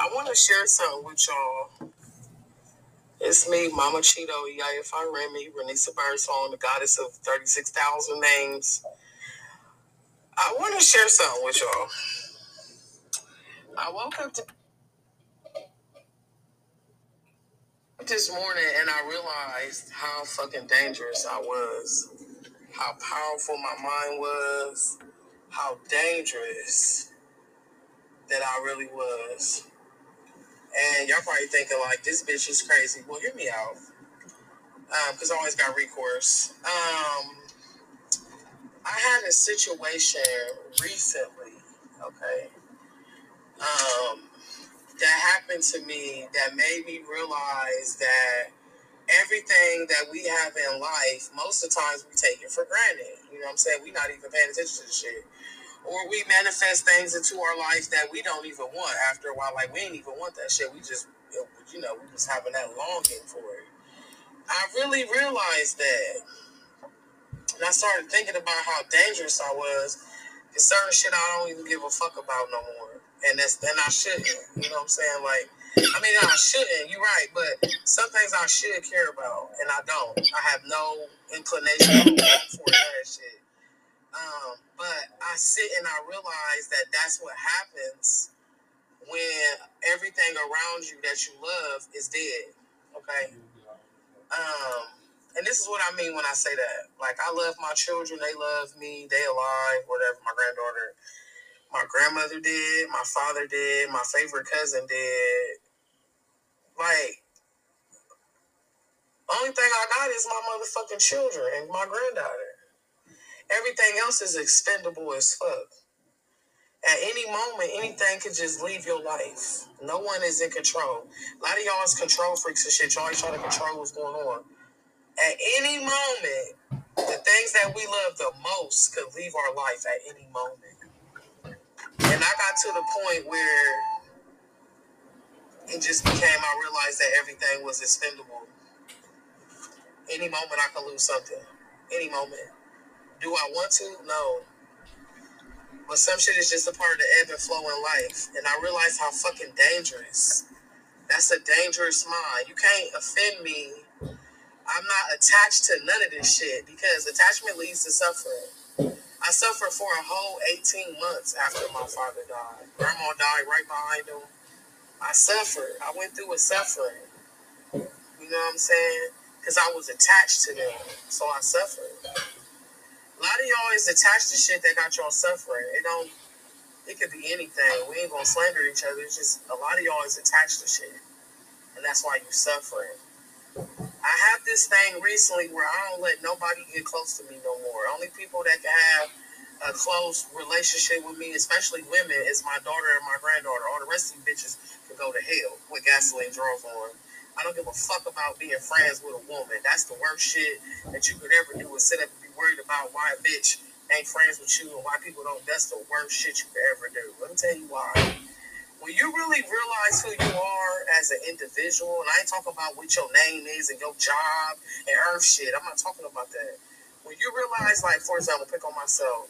I want to share something with y'all. It's me, Mama Cheeto, Yaya Remy, Renesea Byrdsong, the goddess of 36,000 names. I want to share something with y'all. I woke up this morning and I realized how fucking dangerous I was, how powerful my mind was, how dangerous that I really was. And y'all probably thinking like this bitch is crazy. Well, hear me out, because um, I always got recourse. Um, I had a situation recently, okay, um, that happened to me that made me realize that everything that we have in life, most of the times we take it for granted. You know what I'm saying? We're not even paying attention to shit or we manifest things into our lives that we don't even want after a while. Like we ain't even want that shit. We just, you know, we just having that longing for it. I really realized that, and I started thinking about how dangerous I was. Cause certain shit I don't even give a fuck about no more, and that's and I shouldn't. You know what I'm saying? Like, I mean, I shouldn't. You're right, but some things I should care about, and I don't. I have no inclination for that shit. Um, but I sit and I realize that that's what happens when everything around you that you love is dead. Okay. Um, and this is what I mean when I say that. Like I love my children, they love me, they alive, whatever. My granddaughter, my grandmother did, my father did, my favorite cousin did. Like, only thing I got is my motherfucking children and my granddaughter. Everything else is expendable as fuck. At any moment, anything could just leave your life. No one is in control. A lot of y'all is control freaks and shit. Y'all always trying to control what's going on. At any moment, the things that we love the most could leave our life at any moment. And I got to the point where it just became, I realized that everything was expendable. Any moment I could lose something. Any moment. Do I want to? No. But some shit is just a part of the ebb and flow in life. And I realize how fucking dangerous. That's a dangerous mind. You can't offend me. I'm not attached to none of this shit because attachment leads to suffering. I suffered for a whole 18 months after my father died. Grandma died right behind him. I suffered. I went through a suffering. You know what I'm saying? Because I was attached to them. So I suffered. A lot of y'all is attached to shit that got y'all suffering. It don't. It could be anything. We ain't gonna slander each other. It's just a lot of y'all is attached to shit, and that's why you suffering. I have this thing recently where I don't let nobody get close to me no more. Only people that can have a close relationship with me, especially women, is my daughter and my granddaughter. All the rest of you bitches can go to hell with gasoline drove on. I don't give a fuck about being friends with a woman. That's the worst shit that you could ever do is sit up worried about why a bitch ain't friends with you and why people don't. That's the worst shit you could ever do. Let me tell you why. When you really realize who you are as an individual, and I ain't talking about what your name is and your job and earth shit. I'm not talking about that. When you realize, like, for example, pick on myself.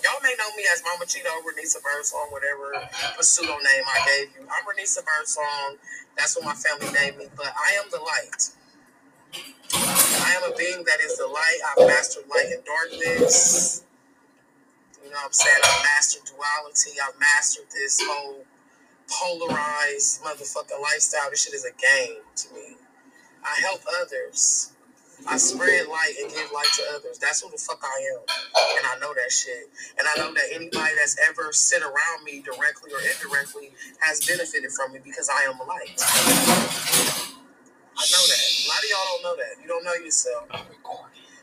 Y'all may know me as Mama Cheeto, Renesea Byrdsong, whatever pseudo name I gave you. I'm Renesea Byrdsong. That's what my family named me. But I am the light. I am a being that is the light. I've mastered light and darkness. You know what I'm saying? I've mastered duality. I've mastered this whole polarized motherfucking lifestyle. This shit is a game to me. I help others. I spread light and give light to others. That's who the fuck I am. And I know that shit. And I know that anybody that's ever sit around me directly or indirectly has benefited from me because I am light. I know that. A lot of y'all don't know that. You don't know yourself.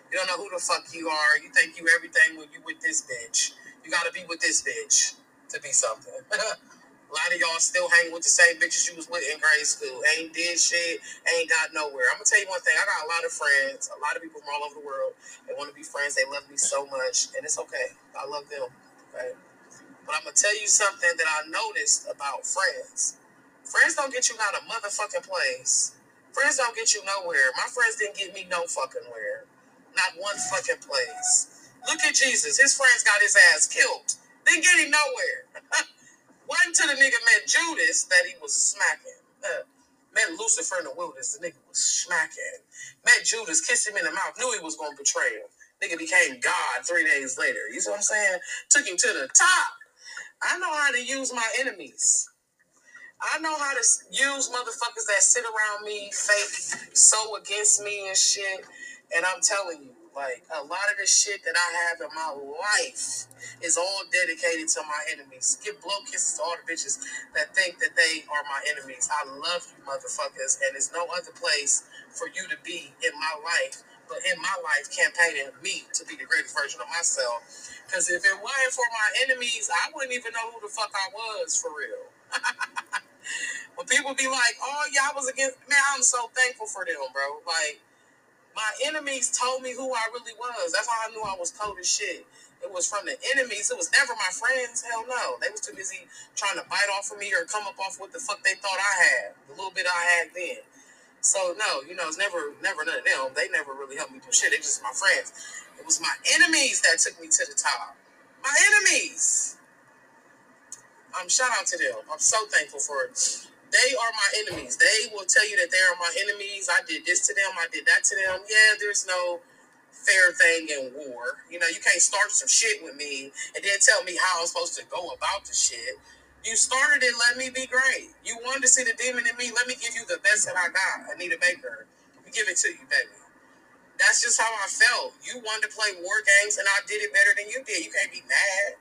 You don't know who the fuck you are. You think you everything when you with this bitch. You gotta be with this bitch to be something. A lot of y'all still hang with the same bitches you was with in grade school. Ain't did shit, ain't got nowhere. I'm gonna tell you one thing. I got a lot of friends, a lot of people from all over the world. They want to be friends. They love me so much, and it's okay. I love them. Okay, but I'm gonna tell you something that I noticed about friends. Friends don't get you out of motherfucking place. Friends don't get you nowhere. My friends didn't get me no fucking where. Not one fucking place. Look at Jesus. His friends got his ass killed. Didn't get him nowhere. Wasn't till the nigga met Judas that he was smacking. Uh, met Lucifer in the wilderness, the nigga was smacking. Met Judas, kissed him in the mouth, knew he was gonna betray him. Nigga became God three days later. You see what I'm saying? Took him to the top. I know how to use my enemies. I know how to use motherfuckers that sit around me, fake, so against me and shit. And I'm telling you, like a lot of the shit that I have in my life is all dedicated to my enemies. Give blow kisses to all the bitches that think that they are my enemies. I love you, motherfuckers, and there's no other place for you to be in my life, but in my life, campaigning me to be the greatest version of myself. Because if it wasn't for my enemies, I wouldn't even know who the fuck I was for real. when people be like, "Oh yeah, I was against," man, I'm so thankful for them, bro. Like my enemies told me who I really was. That's how I knew I was cold as shit. It was from the enemies. It was never my friends. Hell no. They was too busy trying to bite off of me or come up off what the fuck they thought I had. The little bit I had then. So no, you know, it's never never none of them. They never really helped me do shit. They just my friends. It was my enemies that took me to the top. My enemies. I'm um, shout out to them. I'm so thankful for it they are my enemies. They will tell you that they are my enemies. I did this to them. I did that to them. Yeah, there's no fair thing in war. You know, you can't start some shit with me and then tell me how I'm supposed to go about the shit. You started it, let me be great. You wanted to see the demon in me, let me give you the best that I got. Anita Baker. Let give it to you, baby. That's just how I felt. You wanted to play war games and I did it better than you did. You can't be mad.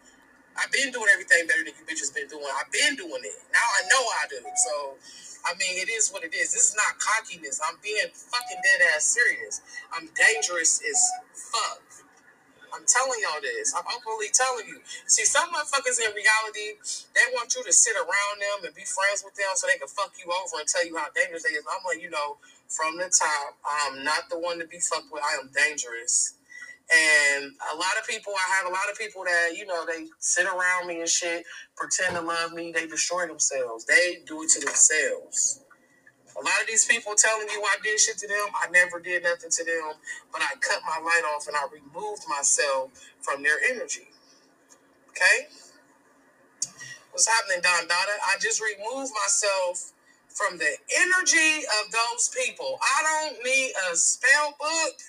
I've been doing everything better than you bitches been doing. I've been doing it. Now I know I do. It. So, I mean, it is what it is. This is not cockiness. I'm being fucking dead ass serious. I'm dangerous as fuck. I'm telling y'all this. I'm openly telling you. See, some motherfuckers in reality, they want you to sit around them and be friends with them so they can fuck you over and tell you how dangerous they is. I'm like, you know, from the top, I'm not the one to be fucked with. I am dangerous. And a lot of people, I have a lot of people that, you know, they sit around me and shit, pretend to love me. They destroy themselves. They do it to themselves. A lot of these people telling you I did shit to them, I never did nothing to them, but I cut my light off and I removed myself from their energy. Okay? What's happening, Don Dada? I just removed myself from the energy of those people. I don't need a spell book.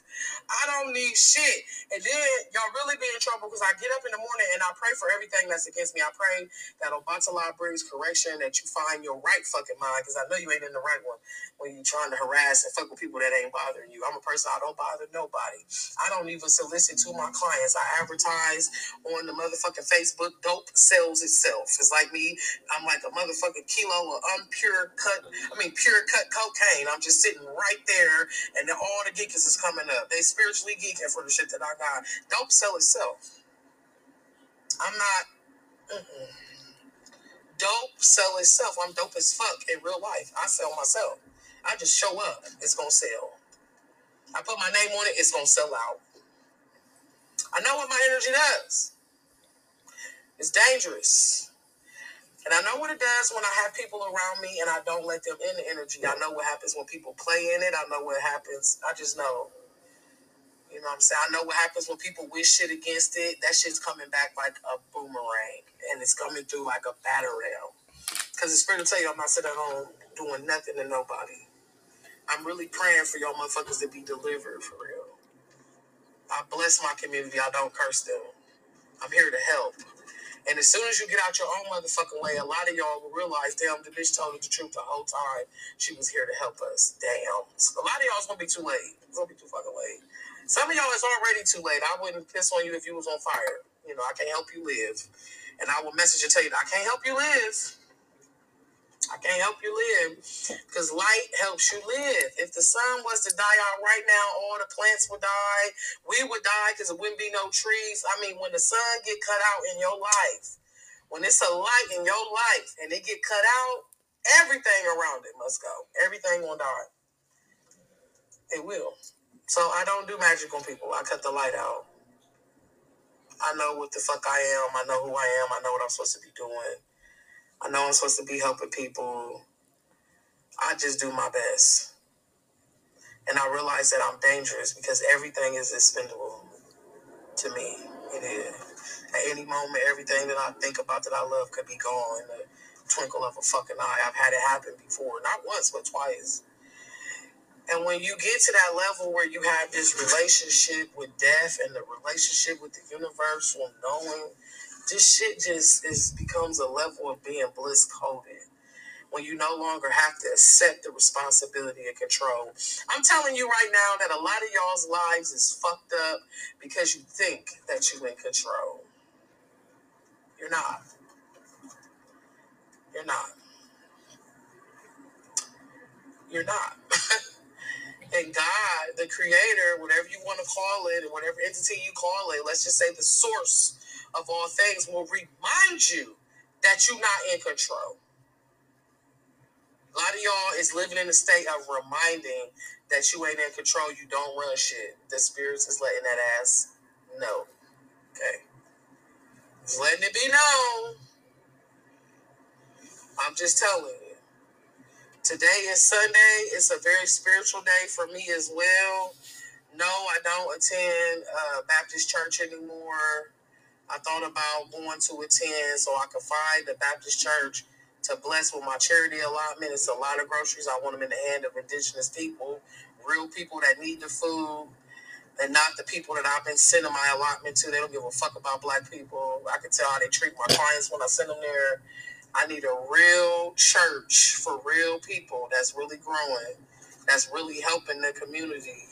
I don't need shit. And then y'all really be in trouble because I get up in the morning and I pray for everything that's against me. I pray that Obatala brings correction, that you find your right fucking mind because I know you ain't in the right one when you're trying to harass and fuck with people that ain't bothering you. I'm a person, I don't bother nobody. I don't even solicit to my clients. I advertise on the motherfucking Facebook. Dope sells itself. It's like me. I'm like a motherfucking kilo of unpure cut, I mean, pure cut cocaine. I'm just sitting right there and all the geekers is coming up. They spiritually geeking for the shit that I got. Dope sell itself. I'm not. Mm-mm. Dope sell itself. I'm dope as fuck in real life. I sell myself. I just show up. It's gonna sell. I put my name on it. It's gonna sell out. I know what my energy does. It's dangerous. And I know what it does when I have people around me and I don't let them in the energy. I know what happens when people play in it. I know what happens. I just know. You know what I'm saying? I know what happens when people wish shit against it. That shit's coming back like a boomerang. And it's coming through like a batter rail. Because it's fair to tell you, I'm not sitting at home doing nothing to nobody. I'm really praying for y'all motherfuckers to be delivered for real. I bless my community. I don't curse them. I'm here to help. And as soon as you get out your own motherfucking way, a lot of y'all will realize, damn, the bitch told us the truth the whole time. She was here to help us. Damn. A lot of y'all's gonna be too late. It's gonna be too fucking late. Some of y'all is already too late. I wouldn't piss on you if you was on fire. You know, I can't help you live. And I will message and tell you, I can't help you live. I can't help you live because light helps you live. If the sun was to die out right now, all the plants would die. We would die because it wouldn't be no trees. I mean, when the sun get cut out in your life, when it's a light in your life and it get cut out, everything around it must go. Everything will die. It will. So I don't do magic on people. I cut the light out. I know what the fuck I am. I know who I am. I know what I'm supposed to be doing. I know I'm supposed to be helping people. I just do my best. And I realize that I'm dangerous because everything is expendable to me. It is. At any moment, everything that I think about that I love could be gone. In the twinkle of a fucking eye. I've had it happen before, not once but twice. And when you get to that level where you have this relationship with death and the relationship with the universal knowing, this shit just is becomes a level of being bliss coded. When you no longer have to accept the responsibility and control. I'm telling you right now that a lot of y'all's lives is fucked up because you think that you're in control. You're not. You're not. You're not. And God, the creator, whatever you want to call it, and whatever entity you call it, let's just say the source of all things, will remind you that you're not in control. A lot of y'all is living in a state of reminding that you ain't in control, you don't run shit. The spirits is letting that ass know. Okay. Just letting it be known. I'm just telling you. Today is Sunday. It's a very spiritual day for me as well. No, I don't attend uh, Baptist church anymore. I thought about going to attend so I could find a Baptist church to bless with my charity allotment. It's a lot of groceries. I want them in the hand of indigenous people, real people that need the food, and not the people that I've been sending my allotment to. They don't give a fuck about black people. I can tell how they treat my clients when I send them there. I need a real church for real people that's really growing, that's really helping the community.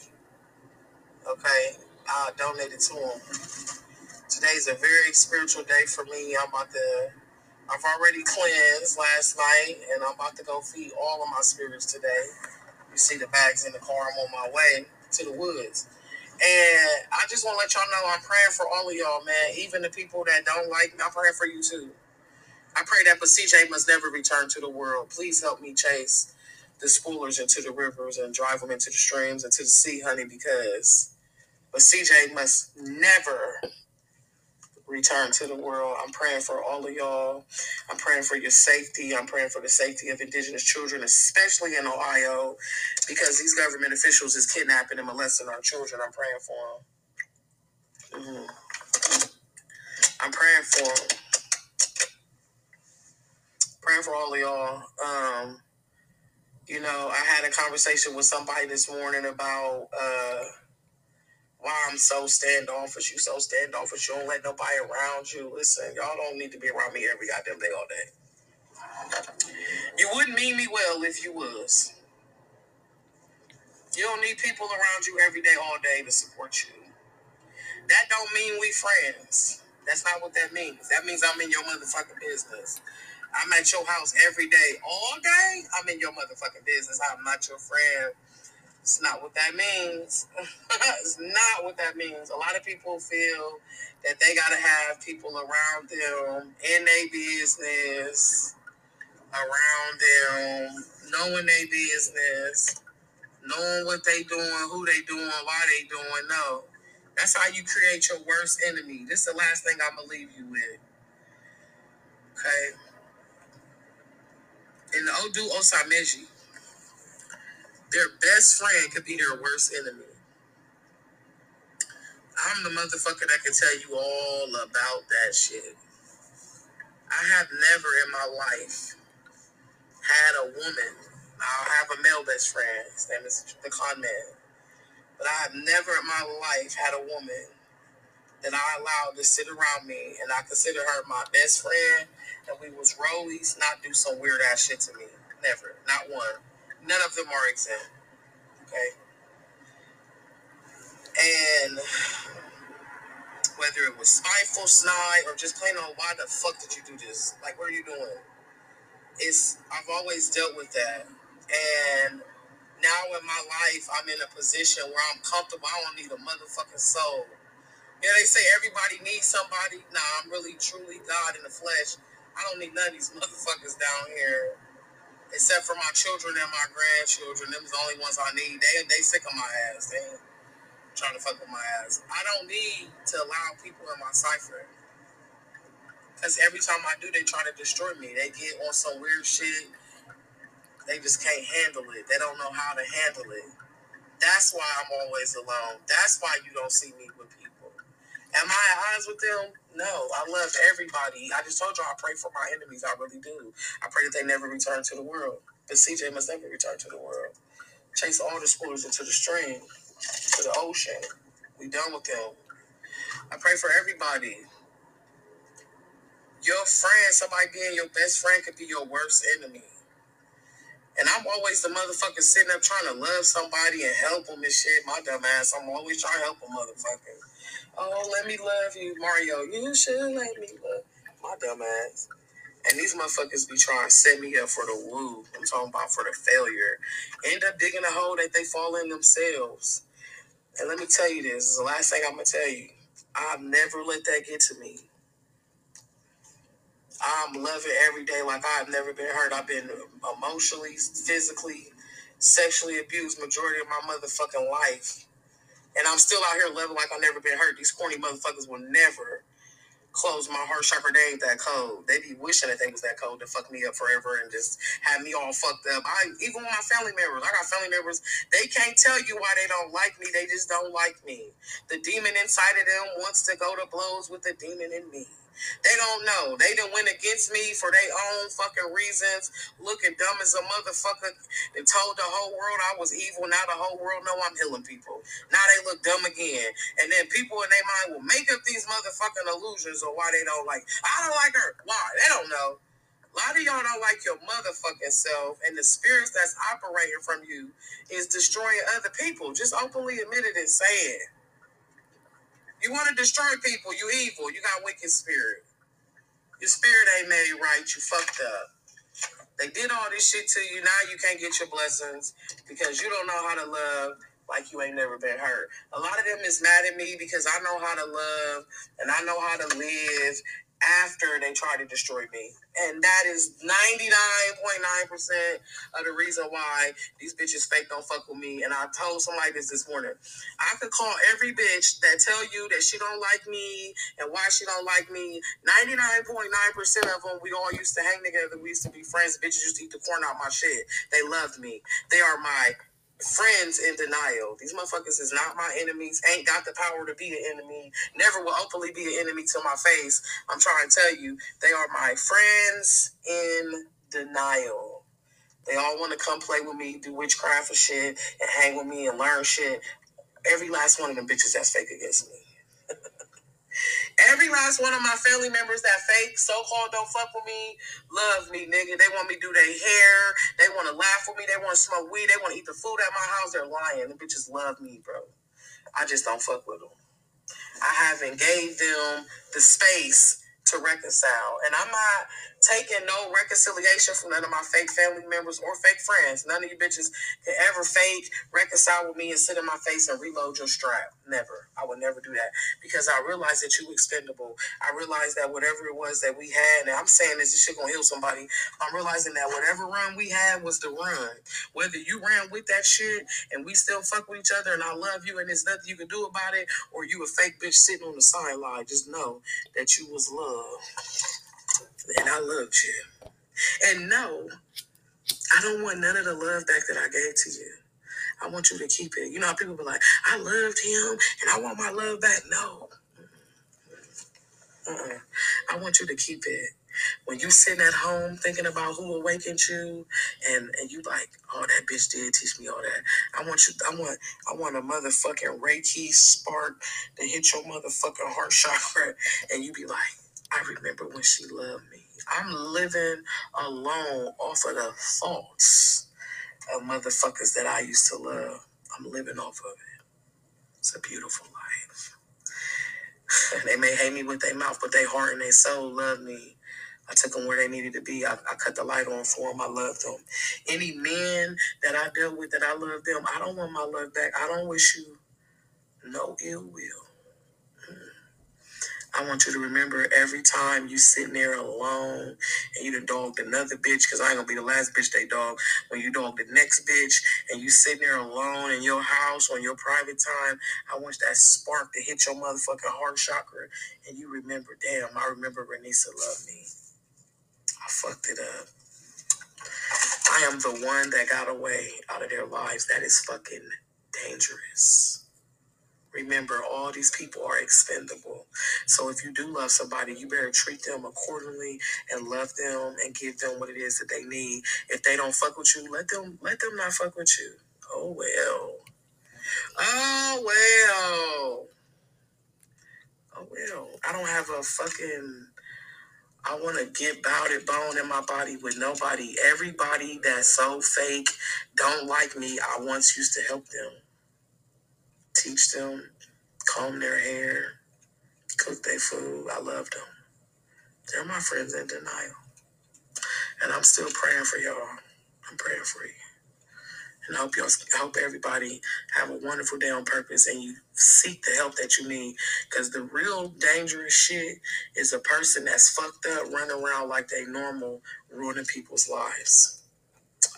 Okay, I donated to them. Today's a very spiritual day for me. I'm about to, I've already cleansed last night, and I'm about to go feed all of my spirits today. You see the bags in the car. I'm on my way to the woods. And I just want to let y'all know I'm praying for all of y'all, man. Even the people that don't like me, I'm praying for you too. I pray that but CJ must never return to the world. Please help me chase the spoilers into the rivers and drive them into the streams and to the sea, honey, because but CJ must never return to the world. I'm praying for all of y'all. I'm praying for your safety. I'm praying for the safety of indigenous children, especially in Ohio, because these government officials is kidnapping and molesting our children. I'm praying for them. Mm-hmm. I'm praying for them praying for all of y'all. Um, you know, I had a conversation with somebody this morning about uh, why I'm so standoffish. You so standoffish. You don't let nobody around you. Listen, y'all don't need to be around me every goddamn day all day. You wouldn't mean me well if you was. You don't need people around you every day, all day to support you. That don't mean we friends. That's not what that means. That means I'm in your motherfucking business. I'm at your house every day, all day. I'm in your motherfucking business. I'm not your friend. It's not what that means. it's not what that means. A lot of people feel that they gotta have people around them in their business, around them, knowing their business, knowing what they doing, who they doing, why they doing. No. That's how you create your worst enemy. This is the last thing I'm gonna leave you with. Okay the Odu Osameji, their best friend could be their worst enemy. I'm the motherfucker that can tell you all about that shit. I have never in my life had a woman. I'll have a male best friend. His name is the con man. But I have never in my life had a woman that I allowed to sit around me and I consider her my best friend and we was rollies, not do some weird ass shit to me. Never. Not one. None of them are exempt. Okay. And whether it was spiteful, snide, or just plain on why the fuck did you do this? Like, what are you doing? It's I've always dealt with that. And now in my life, I'm in a position where I'm comfortable. I don't need a motherfucking soul. Yeah, they say everybody needs somebody. Nah, I'm really truly God in the flesh. I don't need none of these motherfuckers down here, except for my children and my grandchildren. Them's the only ones I need. They they sick of my ass. They trying to fuck with my ass. I don't need to allow people in my cipher. Cause every time I do, they try to destroy me. They get on some weird shit. They just can't handle it. They don't know how to handle it. That's why I'm always alone. That's why you don't see me with people. Am I at odds with them? No. I love everybody. I just told you I pray for my enemies. I really do. I pray that they never return to the world. But CJ must never return to the world. Chase all the spoilers into the stream, to the ocean. We done with them. I pray for everybody. Your friend, somebody being your best friend, could be your worst enemy. And I'm always the motherfucker sitting up trying to love somebody and help them and shit. My dumb ass, I'm always trying to help a motherfucker. Oh, let me love you, Mario. You should let me love my dumb ass. And these motherfuckers be trying to set me up for the woo. I'm talking about for the failure. End up digging a hole that they fall in themselves. And let me tell you this, this is the last thing I'm gonna tell you. I've never let that get to me. I'm loving every day like I've never been hurt. I've been emotionally, physically, sexually abused majority of my motherfucking life. And I'm still out here loving like I've never been hurt. These corny motherfuckers will never close my heart chakra. They ain't that cold. They be wishing that they was that cold to fuck me up forever and just have me all fucked up. I even my family members, I got family members. They can't tell you why they don't like me. They just don't like me. The demon inside of them wants to go to blows with the demon in me. They don't know. They done went against me for their own fucking reasons, looking dumb as a motherfucker, and told the whole world I was evil. Now the whole world know I'm healing people. Now they look dumb again. And then people in their mind will make up these motherfucking illusions of why they don't like. I don't like her. Why? They don't know. A lot of y'all don't like your motherfucking self, and the spirits that's operating from you is destroying other people. Just openly admit it and say it. You want to destroy people, you evil. You got wicked spirit. Your spirit ain't made right. You fucked up. They did all this shit to you. Now you can't get your blessings because you don't know how to love like you ain't never been hurt. A lot of them is mad at me because I know how to love and I know how to live after they try to destroy me. And that is 99.9% of the reason why these bitches fake don't fuck with me. And I told somebody this this morning. I could call every bitch that tell you that she don't like me and why she don't like me. 99.9% of them, we all used to hang together. We used to be friends. Bitches used to eat the corn out my shit. They loved me. They are my friends in denial. These motherfuckers is not my enemies, ain't got the power to be an enemy, never will openly be an enemy to my face. I'm trying to tell you, they are my friends in denial. They all want to come play with me, do witchcraft and shit, and hang with me and learn shit. Every last one of them bitches that's fake against me. Every last one of my family members that fake so called don't fuck with me love me, nigga. They want me do their hair. They want to laugh with me. They want to smoke weed. They want to eat the food at my house. They're lying. The bitches love me, bro. I just don't fuck with them. I haven't gave them the space to reconcile. And I'm not taking no reconciliation from none of my fake family members or fake friends. None of you bitches can ever fake reconcile with me and sit in my face and reload your strap. Never. I would never do that because I realize that you expendable. I realize that whatever it was that we had, and I'm saying this, this shit gonna heal somebody. I'm realizing that whatever run we had was the run. Whether you ran with that shit and we still fuck with each other and I love you and there's nothing you can do about it, or you a fake bitch sitting on the sideline, just know that you was loved and I loved you. And no, I don't want none of the love back that I gave to you. I want you to keep it. You know how people be like, I loved him and I want my love back. No. Uh-uh. I want you to keep it. When you sitting at home thinking about who awakened you and, and you like, oh that bitch did teach me all that. I want you I want I want a motherfucking Reiki spark to hit your motherfucking heart chakra and you be like, I remember when she loved me. I'm living alone off of the thoughts of motherfuckers that I used to love. I'm living off of it. It's a beautiful life. they may hate me with their mouth, but their heart and their soul love me. I took them where they needed to be. I, I cut the light on for them. I loved them. Any men that I dealt with that I love them, I don't want my love back. I don't wish you no ill will. I want you to remember every time you sitting there alone and you done dogged another bitch, because I ain't gonna be the last bitch they dog. When you dog the next bitch and you sitting there alone in your house on your private time, I want that spark to hit your motherfucking heart chakra and you remember, damn, I remember Renesea loved me. I fucked it up. I am the one that got away out of their lives. That is fucking dangerous. Remember, all these people are expendable. So if you do love somebody, you better treat them accordingly and love them and give them what it is that they need. If they don't fuck with you, let them let them not fuck with you. Oh well. Oh well. Oh well. I don't have a fucking I want to get bowed at bone in my body with nobody. Everybody that's so fake, don't like me. I once used to help them teach them, comb their hair, cook their food. I love them. They're my friends in denial. And I'm still praying for y'all. I'm praying for you. And I hope y'all I hope everybody have a wonderful day on purpose and you seek the help that you need. Cause the real dangerous shit is a person that's fucked up, running around like they normal, ruining people's lives.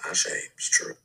I say it's true.